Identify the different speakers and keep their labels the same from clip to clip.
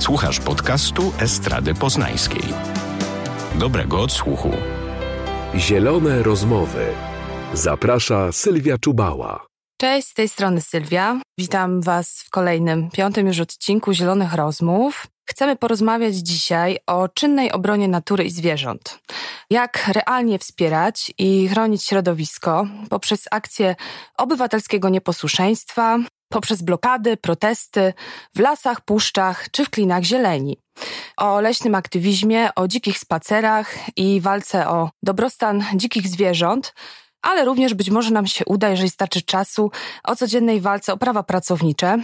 Speaker 1: Słuchasz podcastu Estrady Poznańskiej. Dobrego odsłuchu.
Speaker 2: Zielone rozmowy. Zaprasza Sylwia Czubała.
Speaker 3: Cześć, z tej strony Sylwia. Witam Was w kolejnym, piątym już odcinku Zielonych Rozmów. Chcemy porozmawiać dzisiaj o czynnej obronie natury i zwierząt. Jak realnie wspierać i chronić środowisko poprzez akcje obywatelskiego nieposłuszeństwa, poprzez blokady, protesty w lasach, puszczach czy w klinach zieleni. O leśnym aktywizmie, o dzikich spacerach i walce o dobrostan dzikich zwierząt, ale również być może nam się uda, jeżeli starczy czasu, o codziennej walce o prawa pracownicze.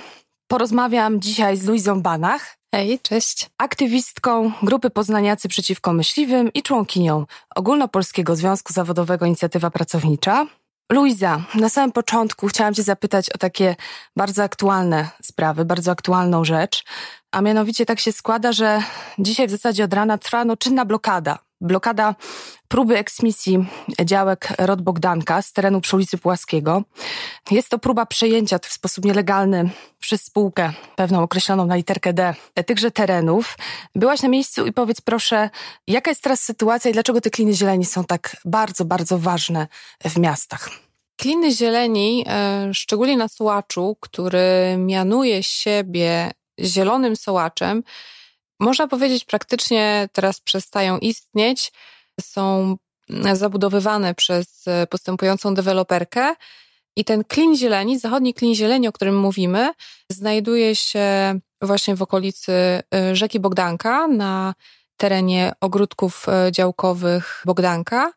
Speaker 3: Porozmawiam dzisiaj z Luizą Banach.
Speaker 4: Hej, cześć.
Speaker 3: Aktywistką Grupy Poznaniacy Przeciwko Myśliwym i członkinią Ogólnopolskiego Związku Zawodowego Inicjatywa Pracownicza. Luiza, na samym początku chciałam Cię zapytać o takie bardzo aktualne sprawy, bardzo aktualną rzecz. A mianowicie tak się składa, że dzisiaj w zasadzie od rana trwa no, czynna blokada. Blokada próby eksmisji działek Rod Bogdanka z terenu przy ulicy Płaskiego. Jest to próba przejęcia w sposób nielegalny przez spółkę, pewną określoną na literkę D, tychże terenów. Byłaś na miejscu i powiedz proszę, jaka jest teraz sytuacja i dlaczego te kliny zieleni są tak bardzo, bardzo ważne w miastach?
Speaker 4: Kliny zieleni, e, szczególnie na Sołaczu, który mianuje siebie zielonym sołaczem, można powiedzieć praktycznie teraz przestają istnieć. Są zabudowywane przez postępującą deweloperkę. I ten klin zieleni, zachodni klin zieleni, o którym mówimy, znajduje się właśnie w okolicy y, rzeki Bogdanka, na terenie ogródków działkowych Bogdanka.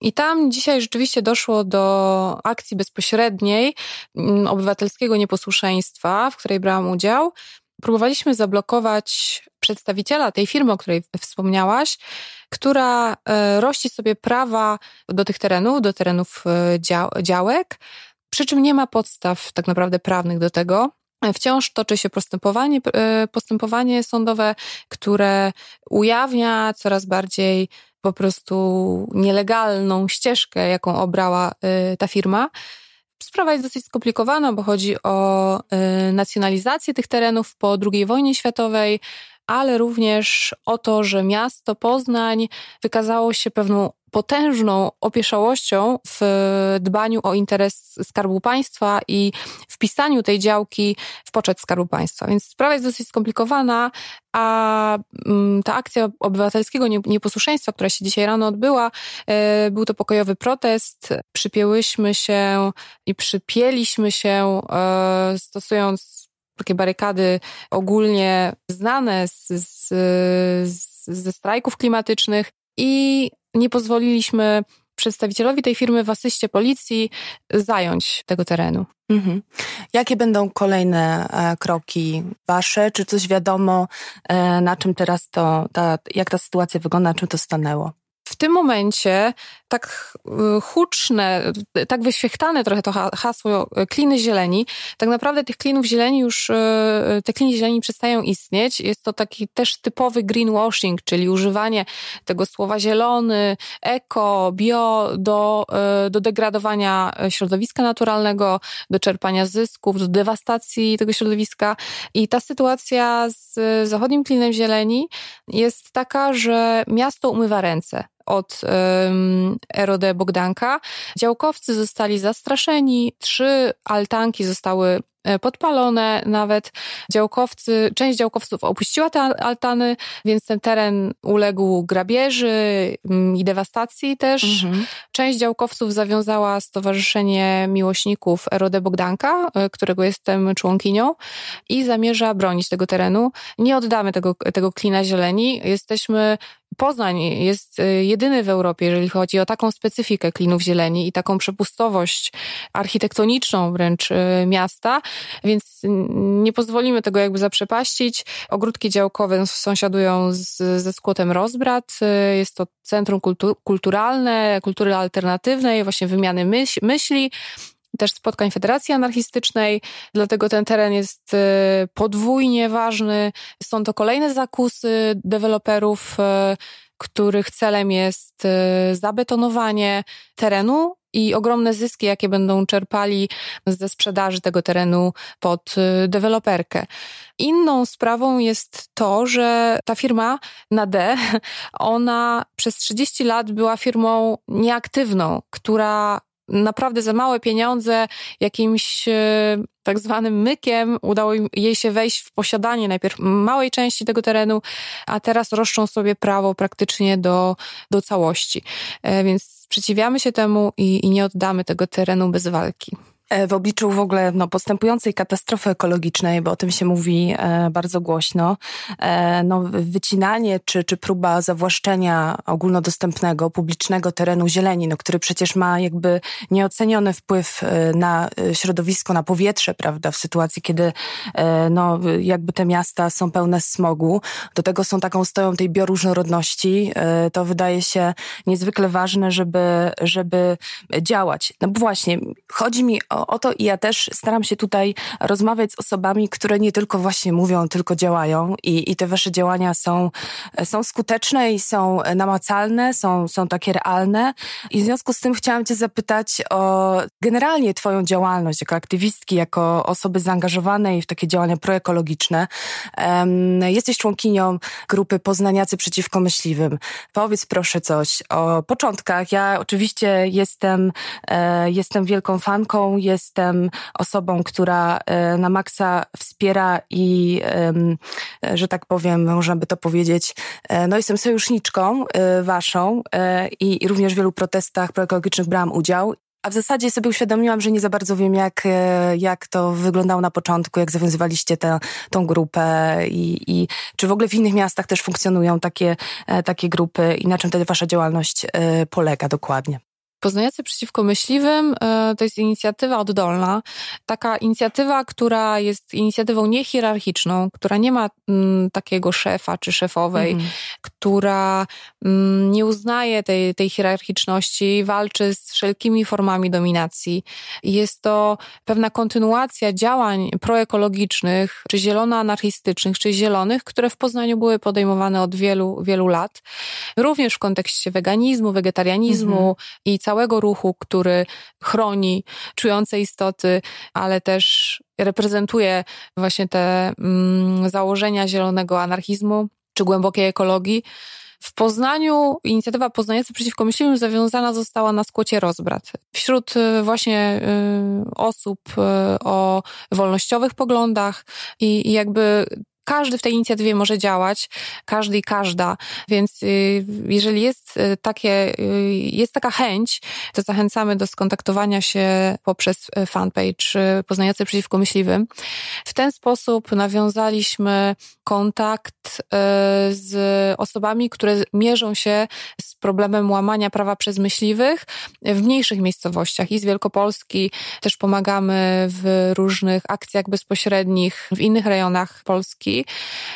Speaker 4: I tam dzisiaj rzeczywiście doszło do akcji bezpośredniej mm, obywatelskiego nieposłuszeństwa, w której brałam udział. Próbowaliśmy zablokować przedstawiciela tej firmy, o której wspomniałaś, która e, rości sobie prawa do tych terenów, do terenów e, działek, przy czym nie ma podstaw tak naprawdę prawnych do tego. Wciąż toczy się postępowanie, e, postępowanie sądowe, które ujawnia coraz bardziej po prostu nielegalną ścieżkę, jaką obrała ta firma. Sprawa jest dosyć skomplikowana, bo chodzi o nacjonalizację tych terenów po II wojnie światowej, ale również o to, że miasto Poznań wykazało się pewną potężną opieszałością w dbaniu o interes Skarbu Państwa i wpisaniu tej działki w poczet Skarbu Państwa. Więc sprawa jest dosyć skomplikowana, a mm, ta akcja obywatelskiego nieposłuszeństwa, która się dzisiaj rano odbyła, e, był to pokojowy protest. Przypięłyśmy się i przypięliśmy się e, stosując takie barykady ogólnie znane z, z, z, ze strajków klimatycznych i nie pozwoliliśmy przedstawicielowi tej firmy w asyście policji zająć tego terenu. Mhm.
Speaker 3: Jakie będą kolejne e, kroki wasze? Czy coś wiadomo, e, na czym teraz to, ta, jak ta sytuacja wygląda, czym to stanęło?
Speaker 4: W tym momencie tak y, huczne, tak wyświechtane trochę to hasło y, kliny zieleni, tak naprawdę tych klinów zieleni już, y, te kliny zieleni przestają istnieć. Jest to taki też typowy greenwashing, czyli używanie tego słowa zielony, eko, bio do, do degradowania środowiska naturalnego, do czerpania zysków, do dewastacji tego środowiska. I ta sytuacja z zachodnim klinem zieleni jest taka, że miasto umywa ręce od ROD Bogdanka. Działkowcy zostali zastraszeni, trzy altanki zostały e, podpalone, nawet działkowcy, część działkowców opuściła te altany, więc ten teren uległ grabieży mm, i dewastacji też. Mhm. Część działkowców zawiązała Stowarzyszenie Miłośników ROD Bogdanka, e, którego jestem członkinią i zamierza bronić tego terenu. Nie oddamy tego, tego klina zieleni. Jesteśmy Poznań jest y, jedyny w Europie, jeżeli chodzi o taką specyfikę klinów zieleni i taką przepustowość architektoniczną wręcz y, miasta, więc nie pozwolimy tego jakby zaprzepaścić. Ogródki działkowe sąsiadują z, ze skłotem Rozbrat. Y, jest to centrum kultu kulturalne, kultury alternatywnej, właśnie wymiany myśl, myśli też spotkań Federacji Anarchistycznej, dlatego ten teren jest y, podwójnie ważny. Są to kolejne zakusy deweloperów, y, których celem jest y, zabetonowanie terenu i ogromne zyski, jakie będą czerpali ze sprzedaży tego terenu pod deweloperkę. Inną sprawą jest to, że ta firma na D, ona przez 30 lat była firmą nieaktywną, która naprawdę za małe pieniądze, jakimś y, tak zwanym mykiem udało jej się wejść w posiadanie najpierw małej części tego terenu, a teraz roszczą sobie prawo praktycznie do, do całości. E, więc sprzeciwiamy się temu i, i nie oddamy tego terenu bez walki.
Speaker 3: E, w obliczu w ogóle no, postępującej katastrofy ekologicznej, bo o tym się mówi e, bardzo głośno, e, no, wycinanie czy, czy próba zawłaszczenia ogólnodostępnego, publicznego terenu zieleni, no, który przecież ma jakby nieoceniony wpływ e, na e, środowisko, na powietrze, prawda, w sytuacji, kiedy e, no, jakby te miasta są pełne smogu, do tego są taką stoją tej bioróżnorodności, to wydaje się niezwykle ważne, żeby, żeby działać. No bo właśnie, chodzi mi o o, to i ja też staram się tutaj rozmawiać z osobami, które nie tylko właśnie mówią, tylko działają i, i te wasze działania są, są skuteczne i są namacalne, są, są takie realne i w związku z tym chciałam cię zapytać o generalnie twoją działalność jako aktywistki, jako osoby zaangażowanej w takie działania proekologiczne. Jesteś członkinią grupy Poznaniacy Przeciwko Myśliwym. Powiedz proszę coś o początkach. Ja oczywiście jestem, e, jestem wielką fanką, jestem osobą, która e, na maksa wspiera i, że tak powiem, można by to powiedzieć, e, no jestem sojuszniczką e, waszą i, również w wielu protestach proekologicznych brałam udział. A w zasadzie sobie uświadomiłam, że nie za bardzo wiem, jak, jak to wyglądało na początku, jak zawiązywaliście tę, tą grupę i, i czy w ogóle w innych miastach też funkcjonują takie, takie grupy i na czym wtedy wasza działalność polega dokładnie.
Speaker 4: Poznaniacy przeciwko myśliwym e, to jest inicjatywa oddolna. Taka inicjatywa, która jest inicjatywą niehierarchiczną, która nie ma mm, takiego szefa czy szefowej, mm. która mm, nie uznaje tej, tej hierarchiczności, walczy z wszelkimi formami dominacji. Jest to pewna kontynuacja działań proekologicznych, czy zielono-anarchistycznych, czy zielonych, które w Poznaniu były podejmowane od wielu, wielu lat. Również w kontekście weganizmu, wegetarianizmu mm i całego ruchu, który chroni czujące istoty, ale też reprezentuje właśnie te mm, założenia zielonego anarchizmu czy głębokiej ekologii. W Poznaniu inicjatywa Poznaniacy przeciwko myśliwym zawiązana została na skłocie rozbrat. Wśród y, właśnie y, osób y, o wolnościowych poglądach i jakby każdy w tej inicjatywie może działać, każdy i każda, więc y, jeżeli jest y, takie, y, jest taka chęć, to zachęcamy do skontaktowania się poprzez fanpage Poznaniacy Przeciwko Myśliwym. W ten sposób nawiązaliśmy kontakt z osobami, które mierzą się z problemem łamania prawa przez myśliwych w mniejszych miejscowościach i z Wielkopolski. Też pomagamy w różnych akcjach bezpośrednich w innych rejonach Polski.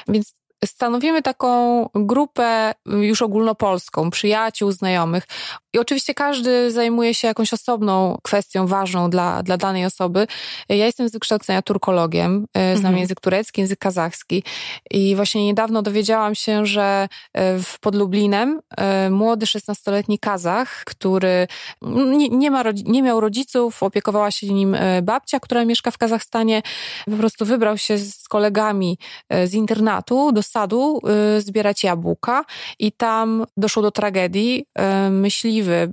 Speaker 4: Więc stanowimy taką grupę już ogólnopolską, przyjaciół, znajomych. I oczywiście każdy zajmuje się jakąś osobną kwestią ważną dla, dla danej osoby. Ja jestem z wykształcenia turkologiem, e, znam mhm. język turecki, język kazachski i właśnie niedawno dowiedziałam się, że e, w pod Lublinem e, młody 16-letni Kazach, który nie, nie, ma, nie miał rodziców, opiekowała się nim babcia, która mieszka w Kazachstanie, po prostu wybrał się z kolegami z internatu do sadu zbierać jabłka i tam doszło do tragedii. Myśliwy myśliwy,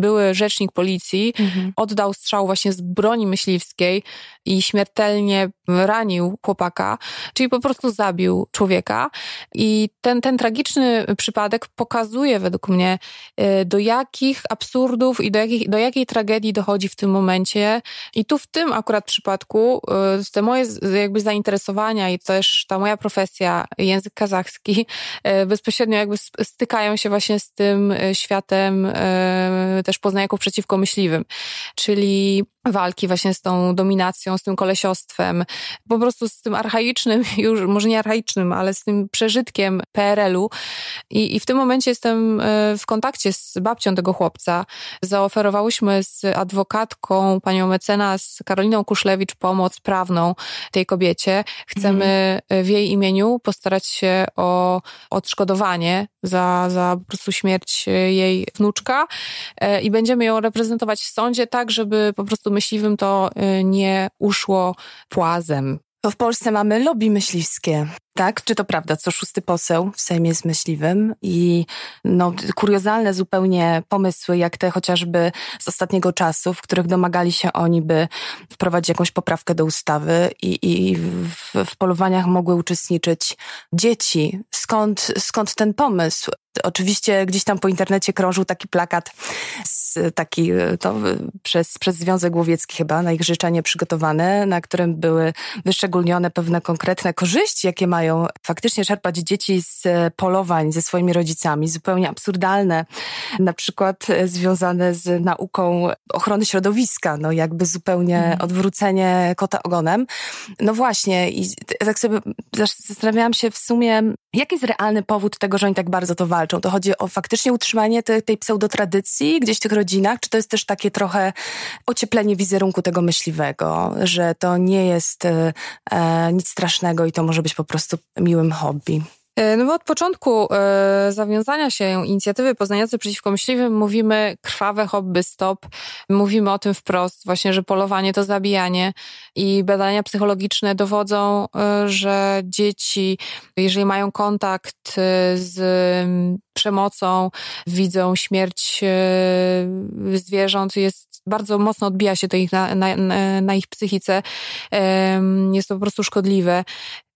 Speaker 4: były rzecznik policji, mhm. oddał strzał właśnie z broni myśliwskiej i śmiertelnie ranił chłopaka, czyli po prostu zabił człowieka. I ten, ten tragiczny przypadek pokazuje według mnie, y, do jakich absurdów i do, jakich, do jakiej tragedii dochodzi w tym momencie. I tu w tym akurat przypadku y, te moje jakby zainteresowania i też ta moja profesja, język kazachski, y, bezpośrednio jakby stykają się właśnie z tym światem też poznaniaków przeciwko myśliwym. Czyli walki właśnie z tą dominacją, z tym kolesiostwem, po prostu z tym archaicznym, już może nie archaicznym, ale z tym przeżytkiem PRL-u. I, I w tym momencie jestem e, w kontakcie z babcią tego chłopca. Zaoferowałyśmy z adwokatką, panią mecenas Karoliną Kuszlewicz pomoc prawną tej kobiecie. Chcemy mhm. w jej imieniu postarać się o odszkodowanie za, za po prostu śmierć jej wnuczka e, i będziemy ją reprezentować w sądzie tak, żeby po prostu myśliwym to y, nie uszło płazem.
Speaker 3: W Polsce mamy lobby myśliwskie. Tak, czy to prawda? Co szósty poseł w Sejmie jest myśliwym i no, kuriozalne zupełnie pomysły, jak te chociażby z ostatniego czasu, w których domagali się oni, by wprowadzić jakąś poprawkę do ustawy i, i w, w polowaniach mogły uczestniczyć dzieci. Skąd, skąd ten pomysł? Oczywiście gdzieś tam po internecie krążył taki plakat, taki to przez, przez Związek Łowiecki chyba, na ich życzenie przygotowane, na którym były wyszczególnione pewne konkretne korzyści, jakie mają mają faktycznie czerpać dzieci z polowań ze swoimi rodzicami, zupełnie absurdalne, na przykład związane z nauką ochrony środowiska, no jakby zupełnie mhm. odwrócenie kota ogonem. No właśnie i tak sobie zastanawiałam się w sumie, jaki jest realny powód tego, że oni tak bardzo to walczą? To chodzi o faktycznie utrzymanie tej, tej pseudotradycji gdzieś w tych rodzinach, czy to jest też takie trochę ocieplenie wizerunku tego myśliwego, że to nie jest e, nic strasznego i to może być po prostu miłym hobby.
Speaker 4: E, no bo od początku e, zawiązania się inicjatywy Poznaniacy Przeciwko Myśliwym mówimy krwawe hobby stop. Mówimy o tym wprost, właśnie, że polowanie to zabijanie i badania psychologiczne dowodzą, e, że dzieci, jeżeli mają kontakt z przemocą, widzą śmierć e, zwierząt, jest bardzo mocno odbija się to ich na, na, na ich psychice. Jest to po prostu szkodliwe.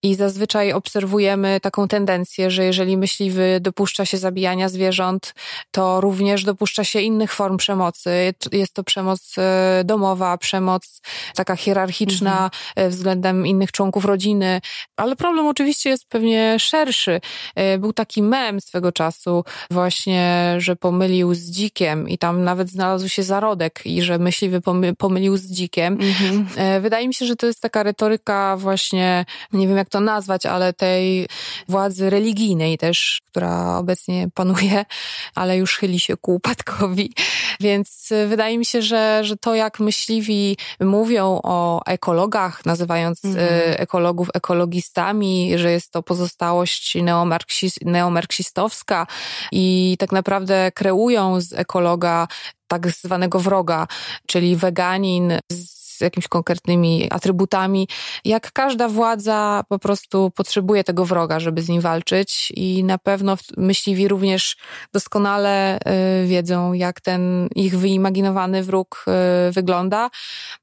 Speaker 4: I zazwyczaj obserwujemy taką tendencję, że jeżeli myśliwy dopuszcza się zabijania zwierząt, to również dopuszcza się innych form przemocy. Jest to przemoc e, domowa, przemoc taka hierarchiczna mhm. E, względem innych członków rodziny. Ale problem oczywiście jest pewnie szerszy. E, był taki mem swego czasu, właśnie, że pomylił z dzikiem i tam nawet znalazł się zarodek i że myśliwy pomylił z dzikiem. Mhm. Wydaje mi się, że to jest taka retoryka właśnie, nie wiem jak jak to nazwać, ale tej władzy religijnej też, która obecnie panuje, ale już chyli się ku upadkowi. Więc wydaje mi się, że, że to jak myśliwi mówią o ekologach, nazywając mm. ekologów ekologistami, że jest to pozostałość neomarksist, neomarksistowska i tak naprawdę kreują z ekologa tak zwanego wroga, czyli weganin z z jakimiś konkretnymi atrybutami. Jak każda władza po prostu potrzebuje tego wroga, żeby z nim walczyć i na pewno myśliwi również doskonale y, wiedzą, jak ten ich wyimaginowany wróg y, wygląda.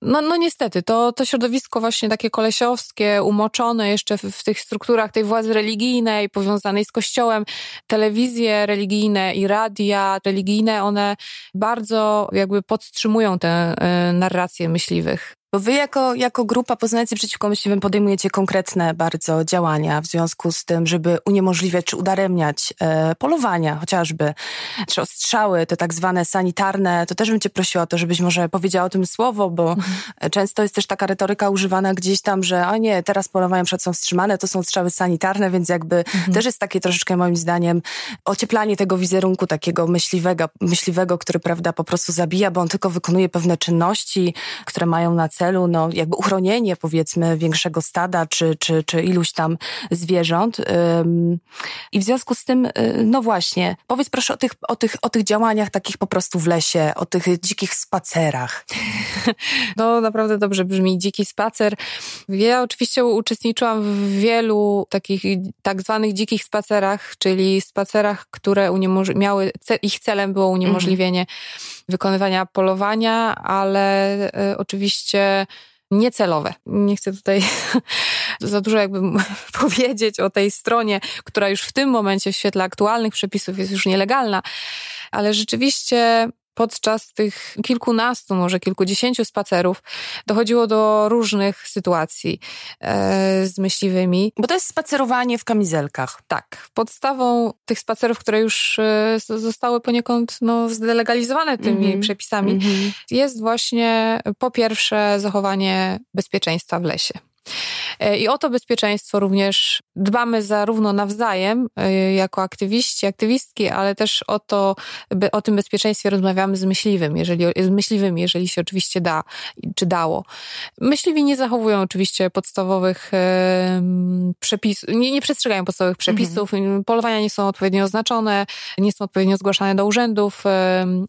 Speaker 4: No, no niestety, to, to środowisko właśnie takie kolesiowskie, umoczone jeszcze w, w tych strukturach tej władzy religijnej, powiązanej z kościołem, telewizje religijne i radia religijne, one bardzo jakby podtrzymują tę y, narrację myśliwych.
Speaker 3: Bo wy jako, jako grupa Poznanicy Przeciwko Myśliwym podejmujecie konkretne bardzo działania w związku z tym, żeby uniemożliwiać czy udaremniać e, polowania chociażby, czy ostrzały, te tak zwane sanitarne. To też bym cię prosiła o to, żebyś może powiedziała o tym słowo, bo mhm. często jest też taka retoryka używana gdzieś tam, że o nie, teraz polowania przed są wstrzymane, to są strzały sanitarne, więc jakby mhm. też jest takie troszeczkę moim zdaniem ocieplanie tego wizerunku takiego myśliwego, myśliwego, który prawda po prostu zabija, bo on tylko wykonuje pewne czynności, które mają na celu celu no, jakby uchronienie powiedzmy większego stada czy, czy, czy iluś tam zwierząt. I w związku z tym, y, no właśnie, powiedz proszę o tych, o, tych, o tych działaniach takich po prostu w lesie, o tych dzikich spacerach.
Speaker 4: No naprawdę dobrze brzmi, dziki spacer. Ja oczywiście uczestniczyłam w wielu takich tak zwanych dzikich spacerach, czyli spacerach, które miały, ich celem było uniemożliwienie mhm. Wykonywania polowania, ale y, oczywiście niecelowe. Nie chcę tutaj za dużo jakby powiedzieć o tej stronie, która już w tym momencie w świetle aktualnych przepisów jest już nielegalna, ale rzeczywiście podczas tych kilkunastu, może kilkudziesięciu spacerów dochodziło do różnych sytuacji e, z myśliwymi.
Speaker 3: Bo to jest spacerowanie w kamizelkach.
Speaker 4: Tak. Podstawą tych spacerów, które już e, zostały poniekąd no, zdelegalizowane tymi mm -hmm. przepisami, mm -hmm. jest właśnie po pierwsze zachowanie bezpieczeństwa w lesie. E, I o to bezpieczeństwo również dbamy zarówno nawzajem, e, jako aktywiści, aktywistki, ale też o to, o tym bezpieczeństwie rozmawiamy z myśliwym, jeżeli, z myśliwymi, jeżeli się oczywiście da, czy dało. Myśliwi nie zachowują oczywiście podstawowych przepisów, nie, nie przestrzegają podstawowych przepisów, mhm. polowania nie są odpowiednio oznaczone, nie są odpowiednio zgłaszane do urzędów,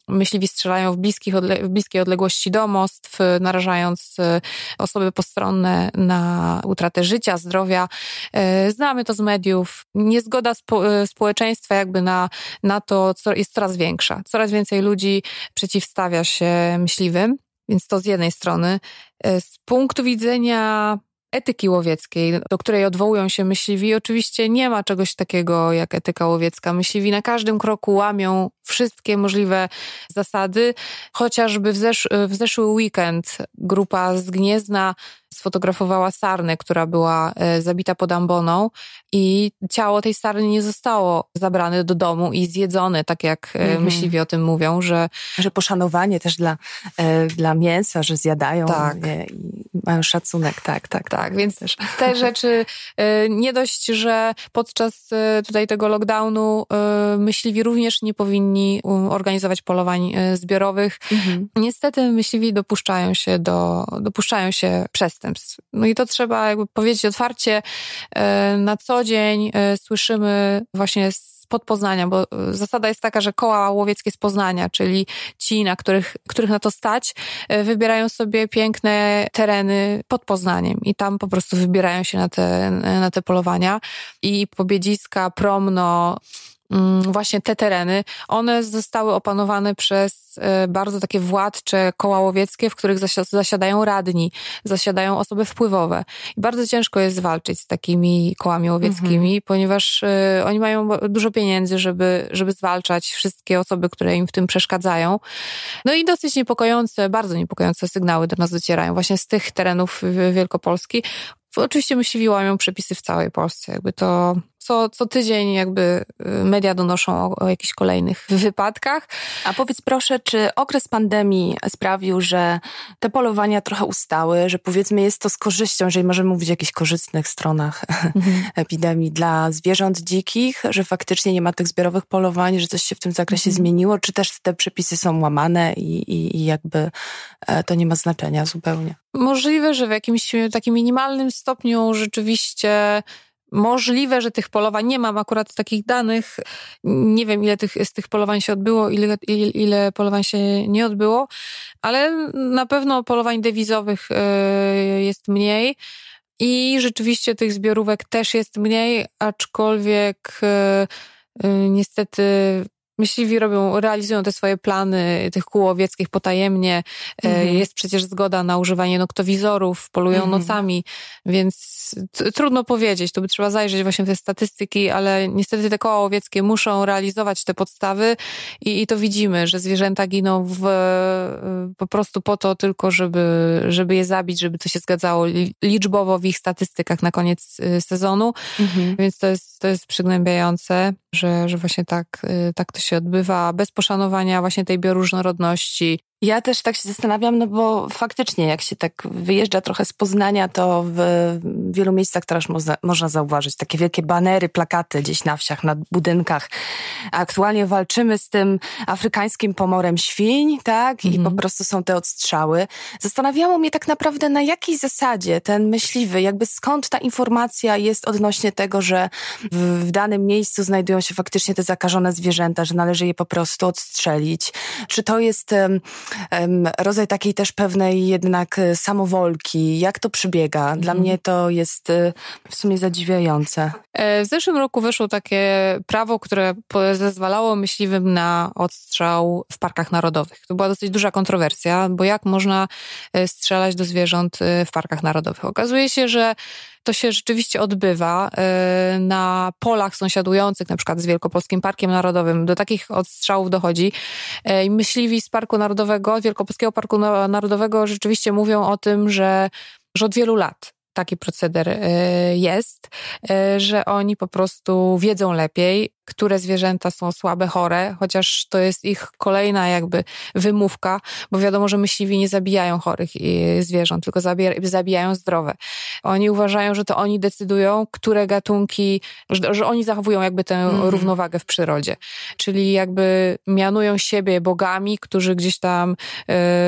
Speaker 4: myśliwi strzelają w, bliskich w bliskiej odległości domostw, narażając e, osoby postronne na utratę życia, zdrowia. E, znamy to z mediów. Niezgoda spo, e, społeczeństwa jakby na, na to jest coraz większa. Coraz więcej ludzi przeciwstawia się myśliwym. Więc to z jednej strony. E, z punktu widzenia etyki łowieckiej, do której odwołują się myśliwi, oczywiście nie ma czegoś takiego jak etyka łowiecka. Myśliwi na każdym kroku łamią wszystkie możliwe zasady. Chociażby w, zesz w zeszły weekend grupa z Gniezna sfotografowała sarnę, która była e, zabita pod amboną i ciało tej sarny nie zostało zabrane do domu i zjedzone, tak jak mm -hmm. myśliwi o tym mówią, że...
Speaker 3: Że poszanowanie też dla, e, dla mięsa, że zjadają tak. i mają szacunek, tak, tak.
Speaker 4: Tak, więc też. te rzeczy nie dość, że podczas tutaj tego lockdownu myśliwi również nie powinni organizować polowań zbiorowych. Mhm. Niestety myśliwi dopuszczają się do, dopuszczają się przestępstw. No i to trzeba jakby powiedzieć otwarcie. Na co dzień słyszymy właśnie z spod Poznania, bo e, zasada jest taka, że koła łowieckie z Poznania, czyli ci, na których, których na to stać, e, wybierają sobie piękne tereny pod Poznaniem i tam po prostu wybierają się na te, na te polowania i pobiedziska, promno, właśnie te tereny, one zostały opanowane przez e, bardzo takie władcze koła łowieckie, w których zasiadają radni, zasiadają osoby wpływowe. I bardzo ciężko jest walczyć z takimi kołami łowieckimi, mhm. ponieważ e, oni mają dużo pieniędzy, żeby, żeby zwalczać wszystkie osoby, które im w tym przeszkadzają. No i dosyć niepokojące, bardzo niepokojące sygnały do nas docierają właśnie z tych terenów Wielkopolski. Oczywiście myśliwi łamią przepisy w całej Polsce. Jakby to co, co tydzień jakby y, media donoszą o, o jakichś kolejnych wypadkach.
Speaker 3: A powiedz proszę, czy okres pandemii sprawił, że te polowania trochę ustały, że powiedzmy jest to z korzyścią, jeżeli możemy mówić o jakichś korzystnych stronach mhm. epidemii dla zwierząt dzikich, że faktycznie nie ma tych zbiorowych polowań, że coś się w tym zakresie mhm. zmieniło, czy też te przepisy są łamane i, i, i jakby e, to nie ma znaczenia zupełnie?
Speaker 4: Możliwe, że w jakimś takim minimalnym stopniu rzeczywiście Możliwe, że tych polowań nie mam akurat takich danych. Nie wiem, ile tych, z tych polowań się odbyło, ile, ile, ile polowań się nie odbyło, ale na pewno polowań dewizowych e, jest mniej. I rzeczywiście tych zbiorówek też jest mniej, aczkolwiek e, e, niestety Myśliwi robią, realizują te swoje plany tych kół łowieckich potajemnie. Mhm. Jest przecież zgoda na używanie noktowizorów, polują mhm. nocami, więc trudno powiedzieć. Tu by trzeba zajrzeć właśnie w te statystyki, ale niestety te koła łowieckie muszą realizować te podstawy i, i to widzimy, że zwierzęta giną w, po prostu po to tylko, żeby, żeby je zabić, żeby to się zgadzało liczbowo w ich statystykach na koniec y, sezonu. Mhm. Więc to jest, to jest przygnębiające, że, że właśnie tak, tak to się odbywa, bez poszanowania właśnie tej bioróżnorodności,
Speaker 3: ja też tak się zastanawiam, no bo faktycznie jak się tak wyjeżdża trochę z Poznania, to w wielu miejscach teraz można, można zauważyć takie wielkie banery, plakaty gdzieś na wsiach, na budynkach. Aktualnie walczymy z tym afrykańskim pomorem świń, tak? I po prostu są te odstrzały. Zastanawiało mnie tak naprawdę na jakiej zasadzie ten myśliwy, jakby skąd ta informacja jest odnośnie tego, że w, w danym miejscu znajdują się faktycznie te zakażone zwierzęta, że należy je po prostu odstrzelić. Czy to jest rodzaj takiej też pewnej jednak e, samowolki. Jak to przebiega? Dla mhm. mnie to jest e, w sumie zadziwiające.
Speaker 4: E, w zeszłym roku wyszło takie prawo, które zezwalało myśliwym na odstrzał w parkach narodowych. To była dosyć duża kontrowersja, bo jak można strzelać do zwierząt w parkach narodowych? Okazuje się, że to się rzeczywiście odbywa e, na polach sąsiadujących, na przykład z Wielkopolskim Parkiem Narodowym. Do takich odstrzałów dochodzi. I myśliwi z Parku Narodowego, Wielkopolskiego Parku Narodowego rzeczywiście mówią o tym, że, że od wielu lat taki proceder e, jest, że oni po prostu wiedzą lepiej, które zwierzęta są słabe, chore, chociaż to jest ich kolejna jakby wymówka, bo wiadomo, że myśliwi nie zabijają chorych zwierząt, tylko zabijają zdrowe. Oni uważają, że to oni decydują, które gatunki, że, że oni zachowują jakby tę mm. równowagę w przyrodzie. Czyli jakby mianują siebie bogami, którzy gdzieś tam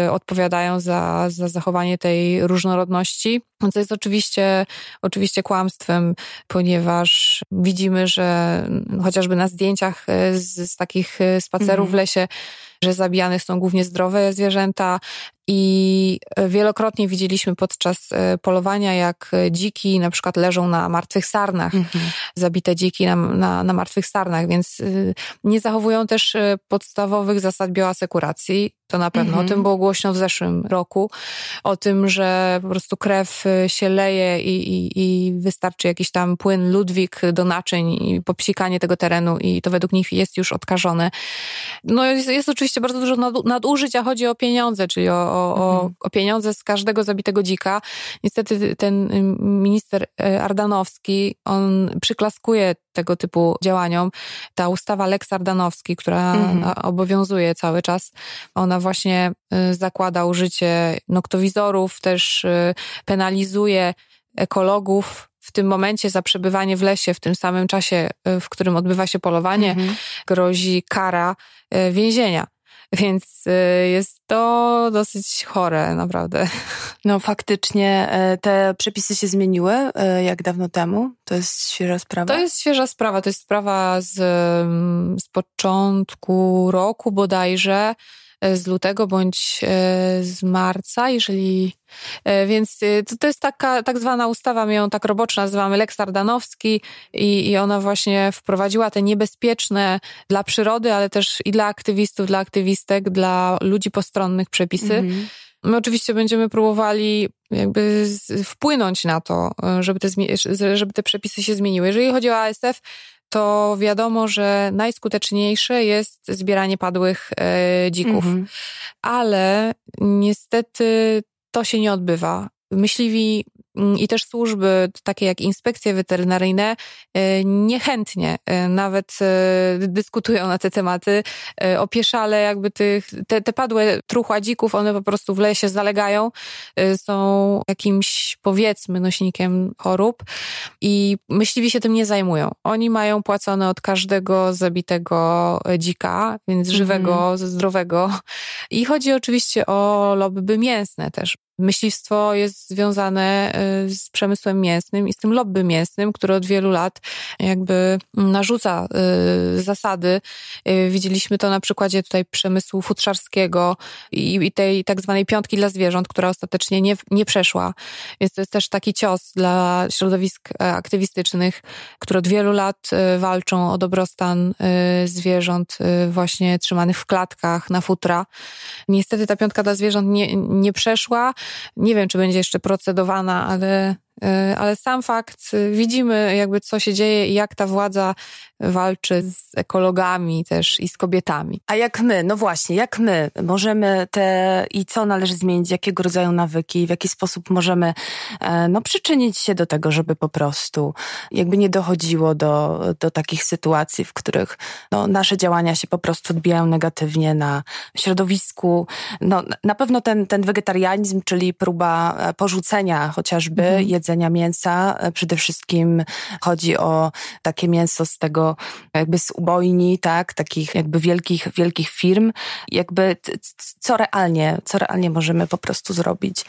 Speaker 4: y, odpowiadają za, za zachowanie tej różnorodności, co jest oczywiście, oczywiście kłamstwem, ponieważ widzimy, że chociaż chociażby na zdjęciach e, z, z takich e, spacerów w mhm. lesie, że zabijane są głównie zdrowe zwierzęta i e, wielokrotnie widzieliśmy podczas polowania, jak dziki na przykład leżą na martwych sarnach, mhm. zabite dziki na, na, na martwych sarnach, więc nie zachowują też podstawowych zasad bioasekuracji to na pewno. -hmm. O tym było głośno w zeszłym roku. O tym, że po prostu krew y, się leje i, i, i wystarczy jakiś tam płyn Ludwik do naczyń i popsikanie tego terenu i to według nich jest już odkażone. No jest, jest oczywiście bardzo dużo nadużyć, a chodzi o pieniądze, czyli o, o, o, mhm. o pieniądze z każdego zabitego dzika. Niestety ten minister y, Ardanowski, on przyklaskuje tego typu działaniom. Ta ustawa Lex Ardanowski, która -hmm. obowiązuje cały czas, ona właśnie y, zakłada użycie noktowizorów, też y, penalizuje ekologów w tym momencie za przebywanie w lesie w tym samym czasie, w którym odbywa się polowanie, mhm. grozi kara więzienia. Więc jest to dosyć chore, naprawdę.
Speaker 3: No faktycznie te przepisy się zmieniły jak dawno temu? To jest świeża sprawa?
Speaker 4: To jest świeża sprawa. To jest sprawa z, mm, z początku roku bodajże z lutego bądź e, z marca, jeżeli. E, więc e, to, to jest taka tak zwana ustawa, my ją tak roboczo nazywamy Lex Ardanowski i, i ona właśnie wprowadziła te niebezpieczne dla przyrody, ale też i dla aktywistów, dla aktywistek, dla ludzi postronnych przepisy. Mhm. My oczywiście będziemy próbowali jakby wpłynąć na to, żeby te, żeby te przepisy się zmieniły. Jeżeli chodzi o ASF, to wiadomo, że najskuteczniejsze jest zbieranie padłych e, dzików. Mhm. Ale niestety to się nie odbywa. Myśliwi i też służby takie jak inspekcje weterynaryjne e, niechętnie e, nawet e, dyskutują na te tematy. Opieszale jakby tych, te, te padłe truchła dzików, one po prostu w lesie zalegają, są jakimś powiedzmy nośnikiem chorób i myśliwi się tym nie zajmują. Oni mają płacone od każdego zabitego dzika, więc żywego, mm. zdrowego. I chodzi oczywiście o lobby mięsne też. Myślistwo jest związane y, z przemysłem mięsnym i z tym lobby mięsnym, który od wielu lat jakby narzuca y, zasady. Y, widzieliśmy to na przykładzie tutaj przemysłu futrzarskiego i tej tak zwanej piątki dla zwierząt, która ostatecznie nie, nie przeszła. Więc to jest też taki cios dla środowisk e, aktywistycznych, które od wielu lat walczą o dobrostan zwierząt właśnie trzymanych w klatkach na futra. Niestety ta piątka dla zwierząt nie, nie przeszła. Nie wiem, czy będzie jeszcze procedowana, ale ale sam fakt, y, widzimy jakby co się dzieje i jak ta władza walczy z ekologami też i z kobietami.
Speaker 3: A jak my, no właśnie, jak my możemy te i co należy zmienić, jakiego rodzaju nawyki, w jaki sposób możemy e, no, przyczynić się do tego, żeby po prostu jakby nie dochodziło do, do takich sytuacji, w których no, nasze działania się po prostu odbijają negatywnie na środowisku. No, na pewno ten, ten wegetarianizm, czyli próba e, porzucenia chociażby mhm. jedzenia jedzenia mięsa. E, przede wszystkim chodzi o takie mięso z tego jakby z ubojni, tak, takich jakby wielkich, wielkich firm. Jakby co realnie, co realnie możemy po prostu zrobić?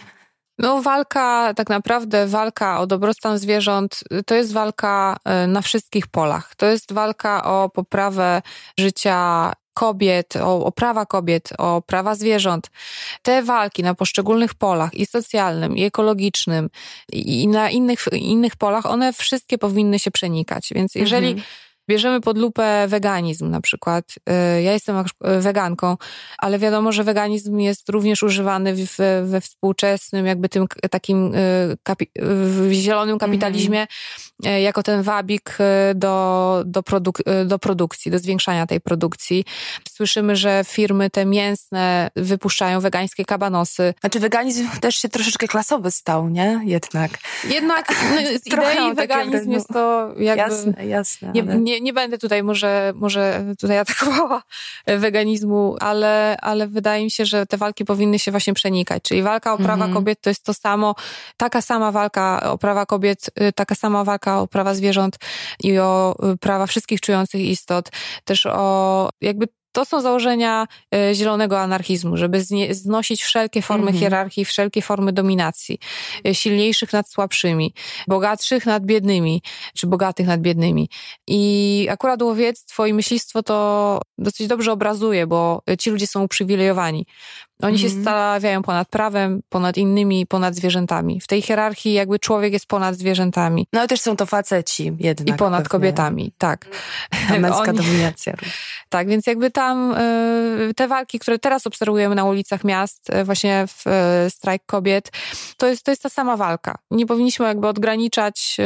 Speaker 4: No, walka, tak naprawdę walka o dobrostan zwierząt to jest walka e, na wszystkich polach. To jest walka o poprawę życia kobiet, o, o, prawa kobiet, o prawa zwierząt. Te walki na poszczególnych polach i socjalnym, i ekologicznym, i na innych, innych polach, one wszystkie powinny się przenikać. Więc jeżeli mhm bierzemy pod lupę weganizm na przykład. Y, ja jestem weganką, ale wiadomo, że weganizm jest również używany w, we współczesnym, jakby tym takim y, kapi zielonym mhm. kapitalizmie, mm -hmm. jako ten wabik do, do, produk do produkcji, do zwiększania tej produkcji. Słyszymy, że firmy te mięsne wypuszczają wegańskie kabanosy.
Speaker 3: Znaczy weganizm też się troszeczkę klasowy stał, nie? Jednak.
Speaker 4: Jednak no, z idei weganizm jest to jakby...
Speaker 3: Jasne, jasne.
Speaker 4: Nie, ale... nie, nie będę tutaj może, może tutaj atakowała weganizmu, ale, ale wydaje mi się, że te walki powinny się właśnie przenikać. Czyli walka o prawa mhm. kobiet to jest to samo, taka sama walka o prawa kobiet, y, taka sama walka o prawa zwierząt i o y, prawa wszystkich czujących istot. Też o jakby to są założenia e, zielonego anarchizmu, żeby znosić wszelkie formy mhm. hierarchii, wszelkie formy dominacji, e, silniejszych nad słabszymi, bogatszych nad biednymi, czy bogatych nad biednymi. I akurat łowiectwo i myślistwo to dosyć dobrze obrazuje, bo ci ludzie są uprzywilejowani. Oni mm. się mhm. stawiają ponad prawem, ponad innymi, ponad zwierzętami. W tej hierarchii jakby człowiek jest ponad zwierzętami.
Speaker 3: No ale też są to faceci jednak.
Speaker 4: I ponad pewnie. kobietami, tak.
Speaker 3: Ta męska Oni, dominacja.
Speaker 4: Tak, więc jakby tam y, te walki, które teraz obserwujemy na ulicach miast, y, właśnie w y, strajk kobiet, to jest, to jest ta sama walka. Nie powinniśmy jakby odgraniczać,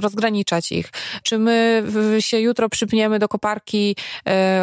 Speaker 4: rozgraniczać ich. Czy my się jutro przypniemy do koparki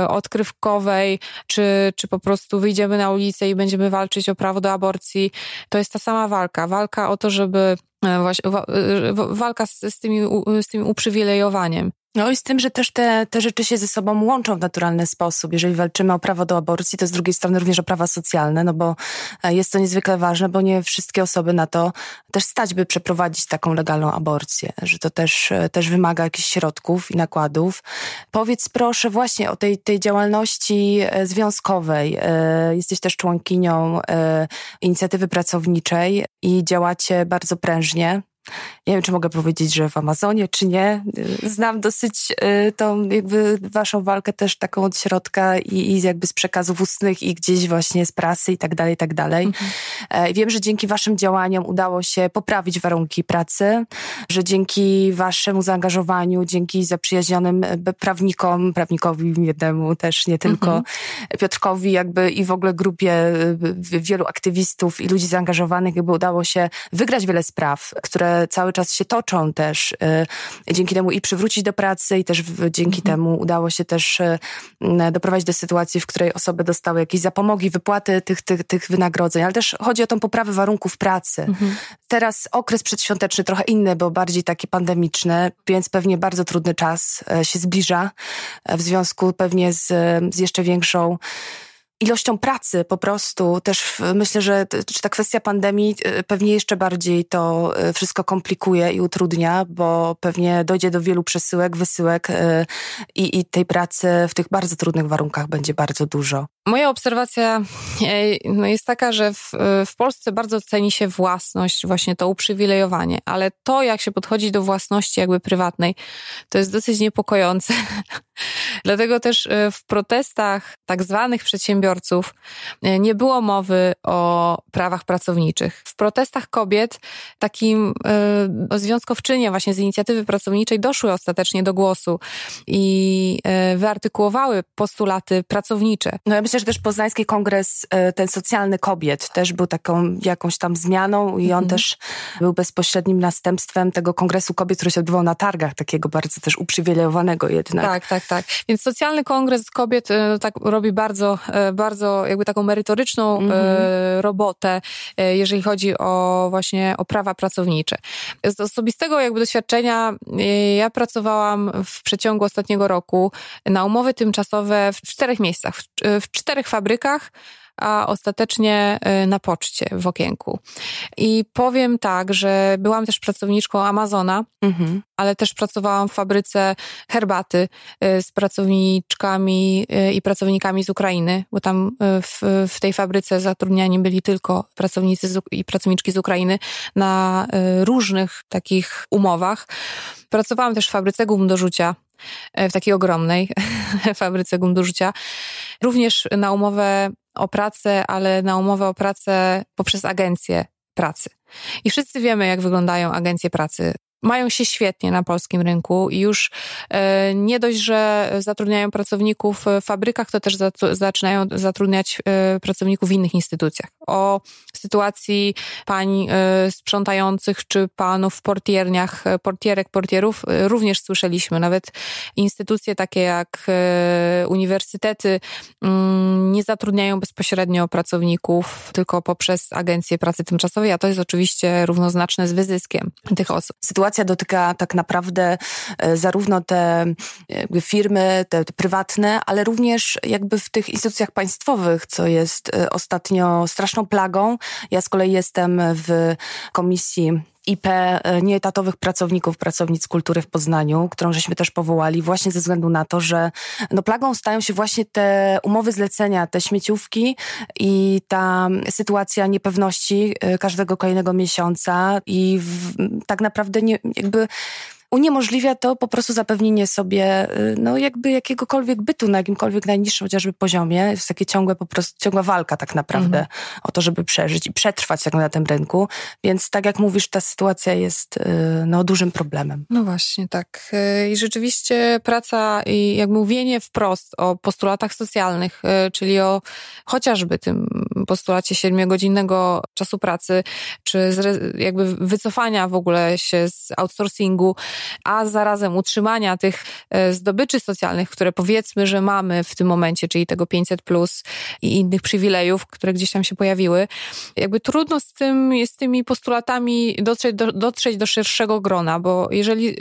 Speaker 4: odkrywkowej, czy, czy po prostu wyjdziemy na ulicę i będziemy walczyć o prawo do aborcji. To jest ta sama walka. Walka o to, żeby e, właśnie, e, walka z, z, tymi, z tym uprzywilejowaniem.
Speaker 3: No i z tym, że też te, te rzeczy się ze sobą łączą w naturalny sposób. Jeżeli walczymy o prawo do aborcji, to z drugiej strony również o prawa socjalne, no bo e, jest to niezwykle ważne, bo nie wszystkie osoby na to też stać, by przeprowadzić taką legalną aborcję, że to też, e, też wymaga jakichś środków i nakładów. Powiedz proszę właśnie o tej, tej działalności e, związkowej. Jesteś też członkinią inicjatywy pracowniczej i działacie bardzo prężnie. Nie wiem, czy mogę powiedzieć, że w Amazonie, czy nie. Znam dosyć y, tą jakby waszą walkę też taką od środka i, i jakby z przekazów ustnych i gdzieś właśnie z prasy i tak dalej, i tak dalej. Mhm. E, wiem, że dzięki waszym działaniom udało się poprawić warunki pracy, że dzięki waszemu zaangażowaniu, dzięki zaprzyjaźnionym e, prawnikom, prawnikowi jednemu też, nie tylko mhm. Piotrkowi jakby i w ogóle grupie e, wielu aktywistów i ludzi zaangażowanych jakby udało się wygrać wiele spraw, które cały czas się toczą też. Y, dzięki temu i przywrócić do pracy i też dzięki mhm. temu udało się też y, doprowadzić do sytuacji, w której osoby dostały jakieś zapomogi, wypłaty tych, tych, tych wynagrodzeń, ale też chodzi o tą poprawę warunków pracy. Mhm. Teraz okres przedświąteczny trochę inny, bo bardziej taki pandemiczny, więc pewnie bardzo trudny czas y, się zbliża w związku pewnie z, z jeszcze większą ilością pracy po prostu. Też myślę, że czy ta kwestia pandemii e, pewnie jeszcze bardziej to e, wszystko komplikuje i utrudnia, bo pewnie dojdzie do wielu przesyłek, wysyłek e, i, i tej pracy w tych bardzo trudnych warunkach będzie bardzo dużo.
Speaker 4: Moja obserwacja no jest taka, że w, w Polsce bardzo ceni się własność, właśnie to uprzywilejowanie, ale to, jak się podchodzi do własności jakby prywatnej, to jest dosyć niepokojące. Dlatego też w protestach tak zwanych przedsiębiorców, e, nie było mowy o prawach pracowniczych. W protestach kobiet takim y, związkowczynie właśnie z inicjatywy pracowniczej doszły ostatecznie do głosu i y, wyartykułowały postulaty pracownicze.
Speaker 3: No ja myślę, że też Poznański Kongres, y, ten socjalny kobiet też był taką jakąś tam zmianą i on mhm. też był bezpośrednim następstwem tego Kongresu Kobiet, który się odbywał na targach, takiego bardzo też uprzywilejowanego jednak.
Speaker 4: Tak, tak, tak. Więc Socjalny Kongres Kobiet tak robi bardzo bardzo jakby taką merytoryczną mm -hmm. robotę, e, jeżeli chodzi o właśnie o prawa pracownicze. Z osobistego jakby doświadczenia e, ja pracowałam w przeciągu ostatniego roku na umowy tymczasowe w czterech miejscach, w, w czterech fabrykach, a ostatecznie y, na poczcie w okienku. I powiem tak, że byłam też pracowniczką Amazona, mhm. ale też pracowałam w fabryce herbaty y, z pracowniczkami y, i pracownikami z Ukrainy, bo tam w, w tej fabryce zatrudniani byli tylko pracownicy z, i pracowniczki z Ukrainy na różnych takich umowach. Pracowałam też w fabryce gum do rzucia, w takiej ogromnej fabryce gum do rzucia. Również na umowę o pracę, ale na umowę o pracę poprzez agencję pracy. I wszyscy wiemy, jak wyglądają agencje pracy. Mają się świetnie na polskim rynku i już e, nie dość, że zatrudniają pracowników w fabrykach, to też zaczynają zatrudniać e, pracowników w innych instytucjach. O sytuacji pań e, sprzątających czy panów w portierniach, portierek, portierów również słyszeliśmy. Nawet instytucje takie jak uniwersytety mm, nie zatrudniają bezpośrednio pracowników, tylko poprzez agencje pracy tymczasowej, a to jest oczywiście równoznaczne z wyzyskiem tych osób.
Speaker 3: Sytuacja dotyka tak naprawdę e, zarówno te firmy, te, te prywatne, ale również jakby w tych instytucjach państwowych, co jest e, ostatnio straszną plagą. Ja z kolei jestem w komisji IP e, nieetatowych pracowników, pracownic kultury w Poznaniu, którą żeśmy też powołali właśnie ze względu na to, że no plagą stają się właśnie te umowy zlecenia, te śmieciówki i ta sytuacja niepewności e, każdego kolejnego miesiąca i w, tak naprawdę nie, jakby uniemożliwia to po prostu zapewnienie sobie y, no jakby jakiegokolwiek bytu na jakimkolwiek najniższym chociażby poziomie. Jest takie ciągłe po prostu, ciągła walka tak naprawdę mhm. o to, żeby przeżyć i przetrwać tak na tym rynku. Więc tak jak mówisz, ta sytuacja jest y, no dużym problemem.
Speaker 4: No właśnie, tak. Y, I rzeczywiście praca i jak mówienie wprost o postulatach socjalnych, czyli o chociażby tym postulacie siedmiogodzinnego czasu pracy, czy jakby wycofania w ogóle się z outsourcingu, a zarazem utrzymania tych e, zdobyczy socjalnych, które powiedzmy, że mamy w tym momencie, czyli tego 500 plus i innych przywilejów, które gdzieś tam się pojawiły, jakby trudno z, tym, z tymi postulatami dotrzeć do, dotrzeć do szerszego grona, bo jeżeli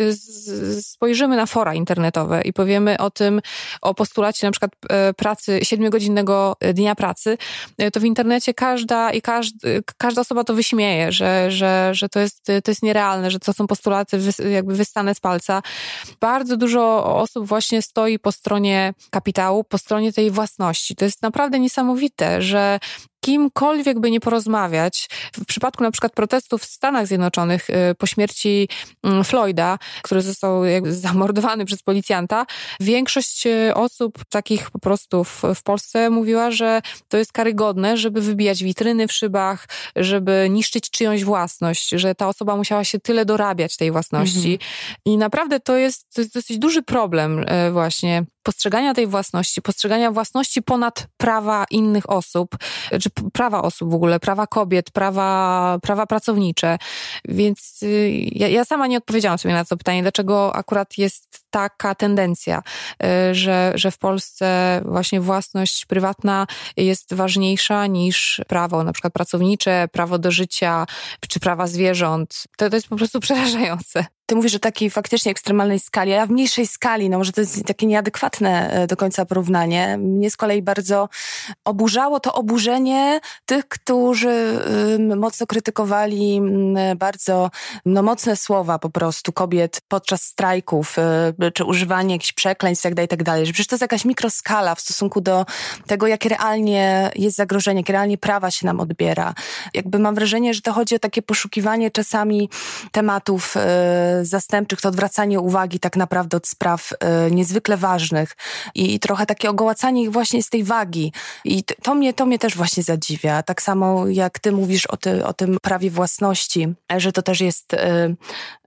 Speaker 4: spojrzymy na fora internetowe i powiemy o tym, o postulacie na przykład e, pracy, siedmiogodzinnego dnia pracy, e, to w internecie każda i każdy, każda osoba to wyśmieje, że, że, że to, jest, to jest nierealne, że to są postulaty jakby wystane z palca. Bardzo dużo osób właśnie stoi po stronie kapitału, po stronie tej własności. To jest naprawdę niesamowite, że kimkolwiek by nie porozmawiać, w przypadku na przykład protestów w Stanach Zjednoczonych y, po śmierci mm, Floyda, który został zamordowany przez policjanta, większość y, osób takich po prostu w, w Polsce mówiła, że to jest karygodne, żeby wybijać witryny w szybach, żeby niszczyć czyjąś własność, że ta osoba musiała się tyle dorabiać tej własności. Mhm. I naprawdę to jest, to jest dosyć duży problem y, właśnie postrzegania tej własności, postrzegania własności ponad prawa innych osób, czy prawa osób w ogóle, prawa kobiet, prawa, prawa pracownicze. Więc y, ja, ja sama nie odpowiedziałam sobie na to pytanie, dlaczego akurat jest taka tendencja, y, że, że w Polsce właśnie własność prywatna jest ważniejsza niż prawo na przykład pracownicze, prawo do życia, czy prawa zwierząt. To, to jest po prostu przerażające.
Speaker 3: Ty mówisz o takiej faktycznie ekstremalnej skali, a w mniejszej skali, no może to jest takie nieadekwatne e, do końca porównanie. Mnie z kolei bardzo oburzało to oburzenie tych, którzy mocno krytykowali bardzo no, mocne słowa po prostu kobiet podczas strajków, e, czy używanie jakichś przekleństw itd., tak itd., tak że przecież to jest jakaś mikroskala w stosunku do tego, jakie realnie jest zagrożenie, jakie realnie prawa się nam odbiera. Jakby mam wrażenie, że to chodzi o takie poszukiwanie czasami tematów e, zastępczych, to odwracanie uwagi tak naprawdę od spraw e, niezwykle ważnych i, trochę takie ogołacanie ich właśnie z tej wagi. I to mnie, to mnie też właśnie zadziwia. Tak samo jak ty mówisz o, ty, o tym prawie własności, że to też jest e,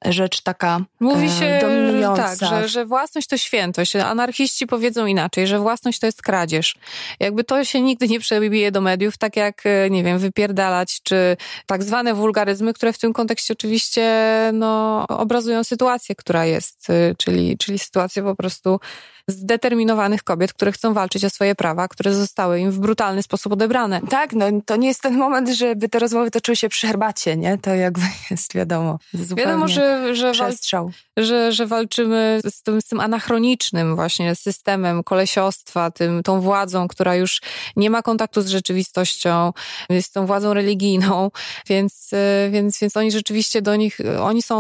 Speaker 3: rzecz taka Mówi się, dominująca.
Speaker 4: Tak, że, że własność to świętość. Anarchiści powiedzą inaczej, że własność to jest kradzież. Jakby to się nigdy nie przebije do mediów, tak jak, nie wiem, wypierdalać, czy tak zwane wulgaryzmy, które w tym kontekście oczywiście no, obrazują sytuację, która jest, y, czyli, czyli sytuację po prostu zdeterminowanych kobiet, które chcą walczyć o swoje prawa, które zostały im w brutalny sposób odebrane.
Speaker 3: Tak, no to nie jest ten moment, żeby te rozmowy toczyły się przy herbacie, nie? To jakby jest wiadomo.
Speaker 4: Wiadomo, że, że,
Speaker 3: przestrzał.
Speaker 4: że, że walczymy z tym, z tym anachronicznym właśnie systemem kolesiostwa, tym, tą władzą, która już nie ma kontaktu z rzeczywistością, jest tą władzą religijną, więc, y, więc, więc oni rzeczywiście do nich, oni są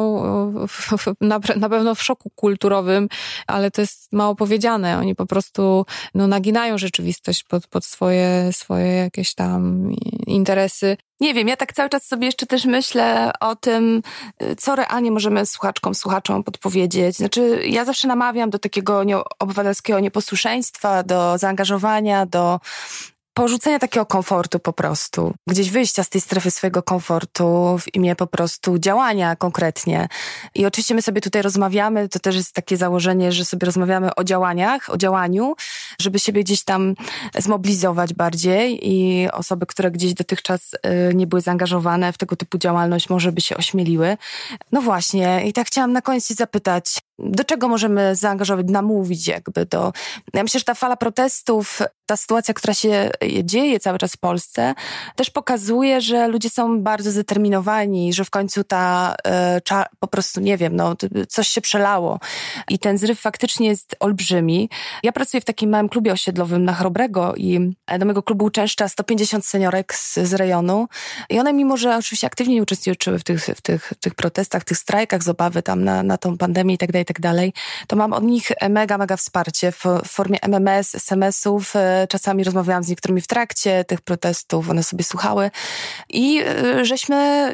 Speaker 4: na, na pewno w szoku kulturowym, ale to jest mało powiedziane powiedziane. Oni po prostu no, naginają rzeczywistość pod, pod swoje, swoje jakieś tam interesy.
Speaker 3: Nie wiem, ja tak cały czas sobie jeszcze też myślę o tym, co realnie możemy słuchaczkom, słuchaczom podpowiedzieć. Znaczy, ja zawsze namawiam do takiego nie, obywatelskiego nieposłuszeństwa, do zaangażowania, do porzucenia takiego komfortu po prostu. Gdzieś wyjścia z tej strefy swojego komfortu w imię po prostu działania konkretnie. I oczywiście my sobie tutaj rozmawiamy, to też jest takie założenie, że sobie rozmawiamy o działaniach, o działaniu, żeby siebie gdzieś tam zmobilizować bardziej i osoby, które gdzieś dotychczas y, nie były zaangażowane w tego typu działalność, może by się ośmieliły. No właśnie, i tak chciałam na koniec zapytać, do czego możemy zaangażować, namówić jakby do... Ja myślę, że ta fala protestów, ta sytuacja, która się dzieje cały czas w Polsce, też pokazuje, że ludzie są bardzo zdeterminowani, że w końcu ta e, po prostu, nie wiem, no, coś się przelało i ten zryw faktycznie jest olbrzymi. Ja pracuję w takim małym klubie osiedlowym na Chrobrego i do mojego klubu uczęszcza 150 seniorek z, z rejonu i one mimo, że oczywiście aktywnie nie uczestniczyły w tych, w tych, w tych protestach, tych strajkach z obawy tam na, na tą pandemię i tak dalej, tak dalej, to mam od nich mega, mega wsparcie w formie MMS, SMS-ów. E, czasami rozmawiałam z niektórymi w trakcie tych protestów, one sobie słuchały i e, żeśmy,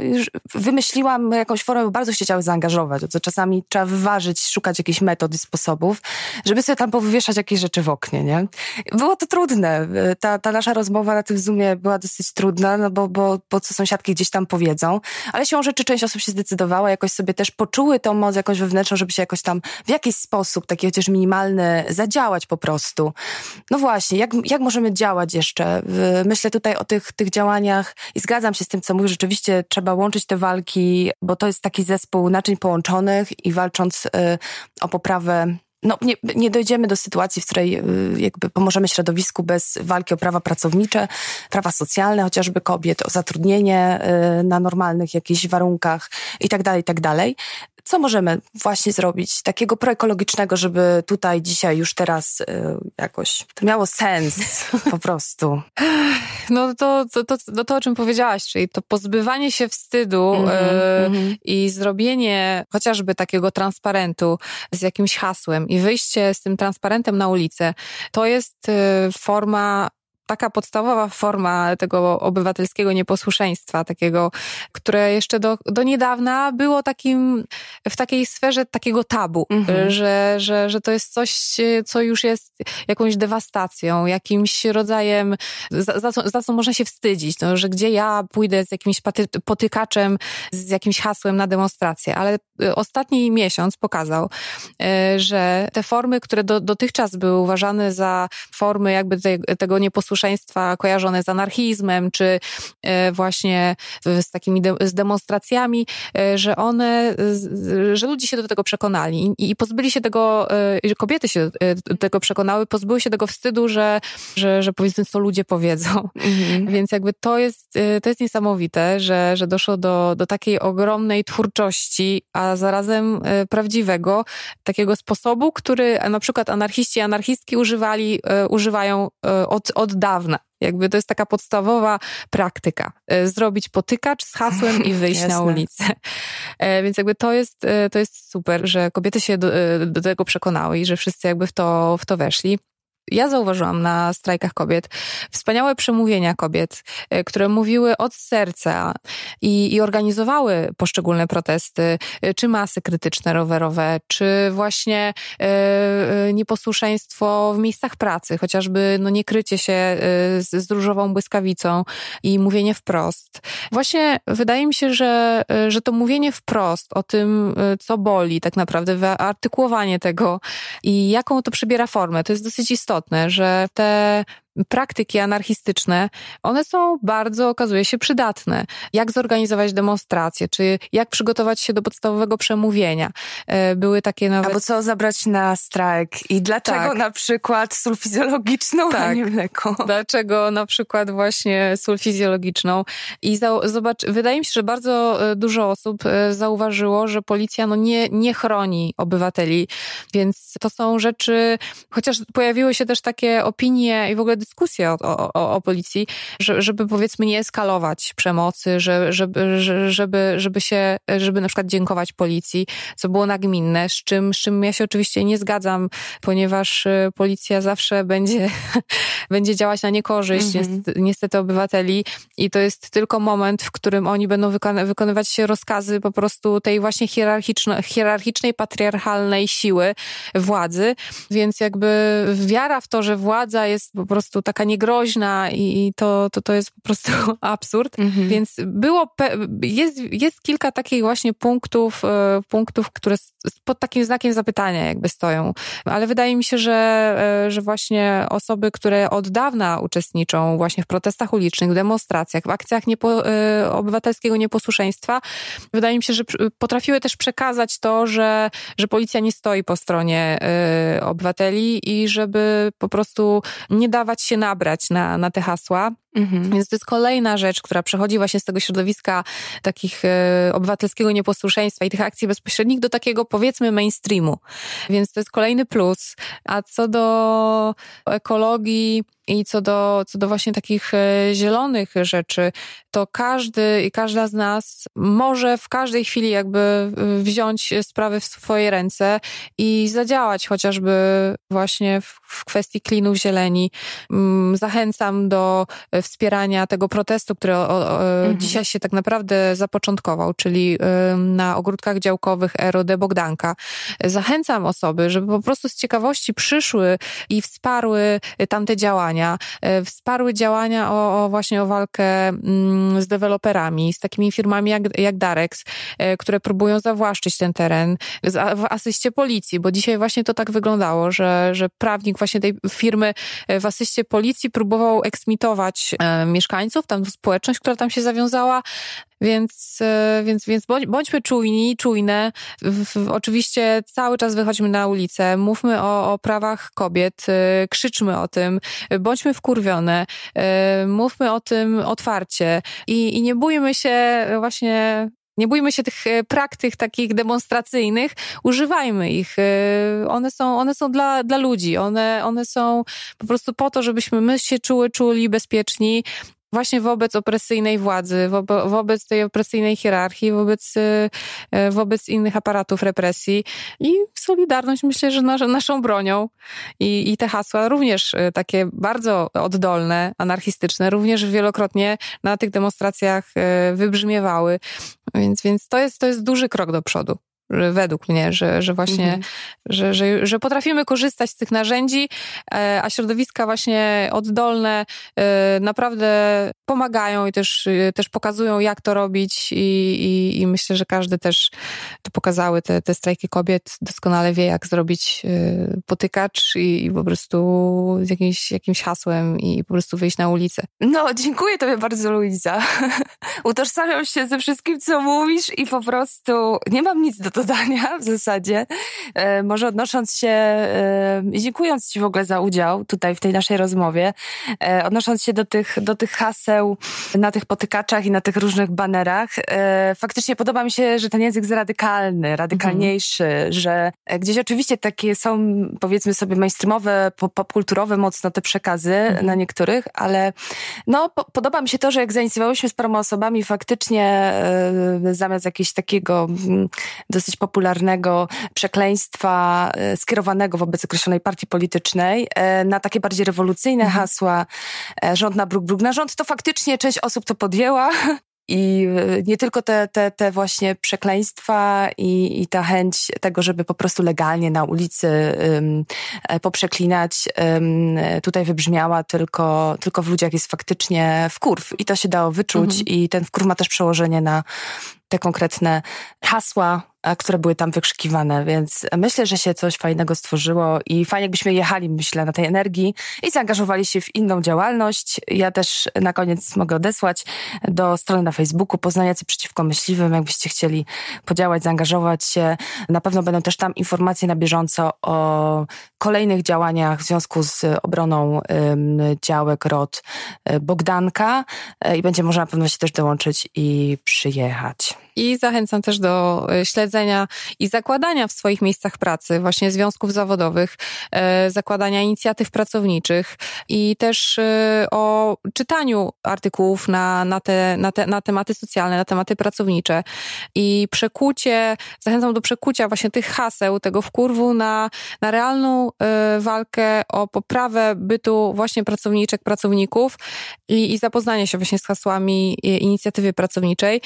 Speaker 3: wymyśliłam jakąś formę, bo bardzo się chciały zaangażować, to czasami trzeba wyważyć, szukać jakichś metod i sposobów, żeby sobie tam powywieszać jakieś rzeczy w oknie, nie? Było to trudne. Ta, ta nasza rozmowa na tym Zoomie była dosyć trudna, no bo, bo, bo co sąsiadki gdzieś tam powiedzą, ale siłą rzeczy część osób się zdecydowała, jakoś sobie też poczuły tą moc jakąś wewnętrzną, żeby się jakoś tam w jakiś sposób, taki chociaż minimalny, zadziałać po prostu. No właśnie, jak, jak możemy działać jeszcze? Myślę tutaj o tych, tych działaniach i zgadzam się z tym, co mówisz. Rzeczywiście trzeba łączyć te walki, bo to jest taki zespół naczyń połączonych i walcząc y, o poprawę no, nie, nie dojdziemy do sytuacji, w której y, jakby pomożemy środowisku bez walki o prawa pracownicze, prawa socjalne, chociażby kobiet, o zatrudnienie y, na normalnych jakichś warunkach i tak co możemy właśnie zrobić takiego proekologicznego, żeby tutaj dzisiaj już teraz y, jakoś to miało sens po prostu?
Speaker 4: No to, to, to, to, to, o czym powiedziałaś, czyli to pozbywanie się wstydu mm -hmm. i zrobienie chociażby takiego transparentu z jakimś hasłem i wyjście z tym transparentem na ulicę, to jest y, forma taka podstawowa forma tego obywatelskiego nieposłuszeństwa, takiego, które jeszcze do, do niedawna było takim, w takiej sferze takiego tabu, mhm. że, że, że to jest coś, co już jest jakąś dewastacją, jakimś rodzajem, za, za, co, za co można się wstydzić, no, że gdzie ja pójdę z jakimś paty, potykaczem, z jakimś hasłem na demonstrację, ale y, ostatni miesiąc pokazał, y, że te formy, które do, dotychczas były uważane za formy jakby te, tego nieposłuszeństwa, posłuszeństwa kojarzone z anarchizmem, czy e, właśnie z takimi de z demonstracjami, e, że one, że ludzie się do tego przekonali i, pozbyli się tego, e, kobiety się do tego przekonały, pozbyły się tego wstydu, że, że, że powiedzmy, co ludzie powiedzą. Mhm. Więc jakby to jest, to jest niesamowite, że, że doszło do, do takiej ogromnej twórczości, a zarazem prawdziwego, takiego sposobu, który na przykład anarchiści i anarchistki używali, używają od, od dawna. Jakby to jest taka podstawowa praktyka. E, zrobić potykacz z hasłem i wyjść na ulicę. E, więc jakby to jest, e, to jest super, że kobiety się do, do tego przekonały i że wszyscy jakby w to, w to weszli ja zauważyłam na strajkach kobiet wspaniałe przemówienia kobiet, e, które mówiły od serca i, i organizowały poszczególne protesty, e, czy masy krytyczne rowerowe, czy właśnie e, nieposłuszeństwo w miejscach pracy, chociażby no, niekrycie się z, z różową błyskawicą i mówienie wprost. Właśnie wydaje mi się, że, że to mówienie wprost o tym, co boli tak naprawdę, wyartykułowanie tego i jaką to przybiera formę, to jest dosyć istotne istotne, że te praktyki anarchistyczne, one są bardzo, okazuje się, przydatne. Jak zorganizować demonstracje, czy jak przygotować się do podstawowego przemówienia. E, były takie nawet...
Speaker 3: Albo co zabrać na strajk i dlaczego tak. na przykład sól fizjologiczną, tak. a nie mleko.
Speaker 4: Dlaczego na przykład właśnie sól fizjologiczną. I zobacz, wydaje mi się, że bardzo e, dużo osób e, zauważyło, że policja no nie, nie chroni obywateli, więc to są rzeczy, chociaż pojawiły się też takie opinie i w ogóle dyskusję o, o, o policji, żeby powiedzmy nie eskalować przemocy, żeby, żeby, żeby się, żeby na przykład dziękować policji, co było nagminne, z czym, z czym ja się oczywiście nie zgadzam, ponieważ y, policja zawsze będzie, będzie działać na niekorzyść mhm. niestety, obywateli i to jest tylko moment, w którym oni będą wykon wykonywać się rozkazy po prostu tej właśnie hierarchicznej, hierarchicznej, patriarchalnej siły władzy, więc jakby wiara w to, że władza jest po prostu prostu taka niegroźna i to, to, to jest po prostu absurd. Mhm. Więc było, jest, jest kilka takich właśnie punktów, e, punktów, które pod takim znakiem zapytania jakby stoją. Ale wydaje mi się, że, e, że właśnie osoby, które od dawna uczestniczą właśnie w protestach ulicznych, w demonstracjach, w akcjach niepo, e, obywatelskiego nieposłuszeństwa, wydaje mi się, że potrafiły też przekazać to, że, że policja nie stoi po stronie obywateli i żeby po prostu nie dawać się nabrać na, na te hasła. Mhm. Więc to jest kolejna rzecz, która przechodzi właśnie z tego środowiska takich e, obywatelskiego nieposłuszeństwa i tych akcji bezpośrednich do takiego powiedzmy mainstreamu. Więc to jest kolejny plus. A co do ekologii, i co do, co do właśnie takich e, zielonych rzeczy, to każdy i każda z nas może w każdej chwili jakby e, wziąć sprawy w swoje ręce i zadziałać chociażby właśnie w, w kwestii klinów zieleni. Mm, zachęcam do wspierania tego protestu, który o, o, mhm. dzisiaj się tak naprawdę zapoczątkował, czyli na ogródkach działkowych ROD Bogdanka. Zachęcam osoby, żeby po prostu z ciekawości przyszły i wsparły tamte działania e, wsparły działania o, o właśnie o walkę z deweloperami, z takimi firmami jak, jak Darex, e, które próbują zawłaszczyć ten teren w asyście policji, bo dzisiaj właśnie to tak wyglądało, że, że prawnik właśnie tej firmy w asyście policji próbował eksmitować mieszkańców, tam społeczność, która tam się zawiązała, więc, e, więc, więc bądźmy czujni, czujne. Oczywiście cały czas wychodźmy na ulicę, mówmy o, o prawach kobiet, e, krzyczmy o tym, bądźmy wkurwione, e, mówmy o tym otwarcie i, i nie bójmy się właśnie nie bójmy się tych praktyk takich demonstracyjnych, używajmy ich. One są, one są dla, dla ludzi, one, one są po prostu po to, żebyśmy my się czuły, czuli bezpieczni, właśnie wobec opresyjnej władzy, wo wobec tej opresyjnej hierarchii, wobec, y, wobec innych aparatów represji. I Solidarność myślę, że nas, naszą bronią. I, I te hasła również takie bardzo oddolne, anarchistyczne, również wielokrotnie na tych demonstracjach wybrzmiewały. Więc, więc to, jest, to jest duży krok do przodu według mnie, że, że właśnie, mhm. że, że, że potrafimy korzystać z tych narzędzi, e, a środowiska właśnie oddolne e, naprawdę pomagają i też, e, też pokazują, jak to robić i, i, i myślę, że każdy też to pokazały, te, te strajki kobiet doskonale wie, jak zrobić potykacz i, i po prostu z jakimś, jakimś hasłem i po prostu wyjść na ulicę.
Speaker 3: No, dziękuję tobie bardzo, Luiza. Utożsamiam się ze wszystkim, co mówisz i po prostu nie mam nic do dodania w zasadzie. E, może odnosząc się e, i dziękując Ci w ogóle za udział tutaj w tej naszej rozmowie, e, odnosząc się do tych, do tych haseł na tych potykaczach i na tych różnych banerach, faktycznie podoba mi się, że ten język jest radykalny, radykalniejszy, mhm. że gdzieś oczywiście takie są, powiedzmy sobie, mainstreamowe, popkulturowe mocno te przekazy mhm. na niektórych, ale no, po, podoba mi się to, że jak zainicjowałyśmy z paroma osobami faktycznie zamiast jakiegoś takiego mm, dosyć popularnego przekleństwa e, skierowanego wobec określonej partii politycznej e, na takie bardziej rewolucyjne mhm. hasła e, rząd na bruk, bruk na rząd, to faktycznie część osób to podjęła. I nie tylko te, te, te właśnie przekleństwa i, i ta chęć tego, żeby po prostu legalnie na ulicy um, poprzeklinać, um, tutaj wybrzmiała, tylko, tylko w ludziach jest faktycznie wkurw. I to się dało wyczuć mhm. i ten wkurw ma też przełożenie na te konkretne hasła, które były tam wykrzykiwane, więc myślę, że się coś fajnego stworzyło i fajnie jakbyśmy jechali, myślę, na tej energii i zaangażowali się w inną działalność. Ja też na koniec mogę odesłać do strony na Facebooku Poznaniacy Przeciwko Myśliwym, jakbyście chcieli podziałać, zaangażować się. Na pewno będą też tam informacje na bieżąco o kolejnych działaniach w związku z obroną działek ROD e, Bogdanka e, i będzie można na pewno się też dołączyć i przyjechać.
Speaker 4: I zachęcam też do e, śledzenia i zakładania w swoich miejscach pracy właśnie związków zawodowych, e, zakładania inicjatyw pracowniczych i też e, o czytaniu artykułów na, na, te, na, te, na tematy socjalne, na tematy pracownicze i przekucie, zachęcam do przekucia właśnie tych haseł, tego wkurwu na, na realną walkę o poprawę bytu właśnie pracowniczek, pracowników i, i zapoznanie się właśnie z hasłami inicjatywy pracowniczej.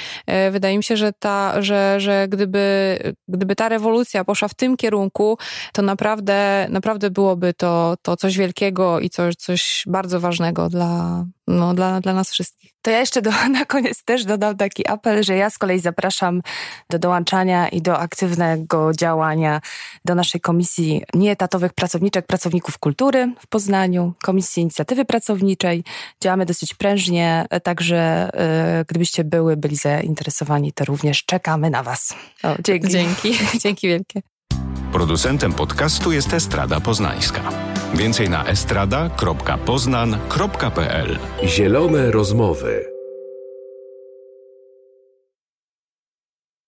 Speaker 4: Wydaje mi się, że, ta, że, że gdyby, gdyby ta rewolucja poszła w tym kierunku, to naprawdę, naprawdę byłoby to, to coś wielkiego i coś, coś bardzo ważnego dla, no, dla, dla nas wszystkich.
Speaker 3: To ja jeszcze do, na koniec też dodam taki apel, że ja z kolei zapraszam do dołączania i do aktywnego działania do naszej Komisji Nieetatowych Pracowniczek Pracowników Kultury w Poznaniu, Komisji Inicjatywy Pracowniczej. Działamy dosyć prężnie, także y, gdybyście były, byli zainteresowani, to również czekamy na Was.
Speaker 4: O, dzięki. Dzięki. dzięki wielkie.
Speaker 1: Producentem podcastu jest Estrada Poznańska. Więcej na estrada.poznan.pl
Speaker 2: Zielone rozmowy.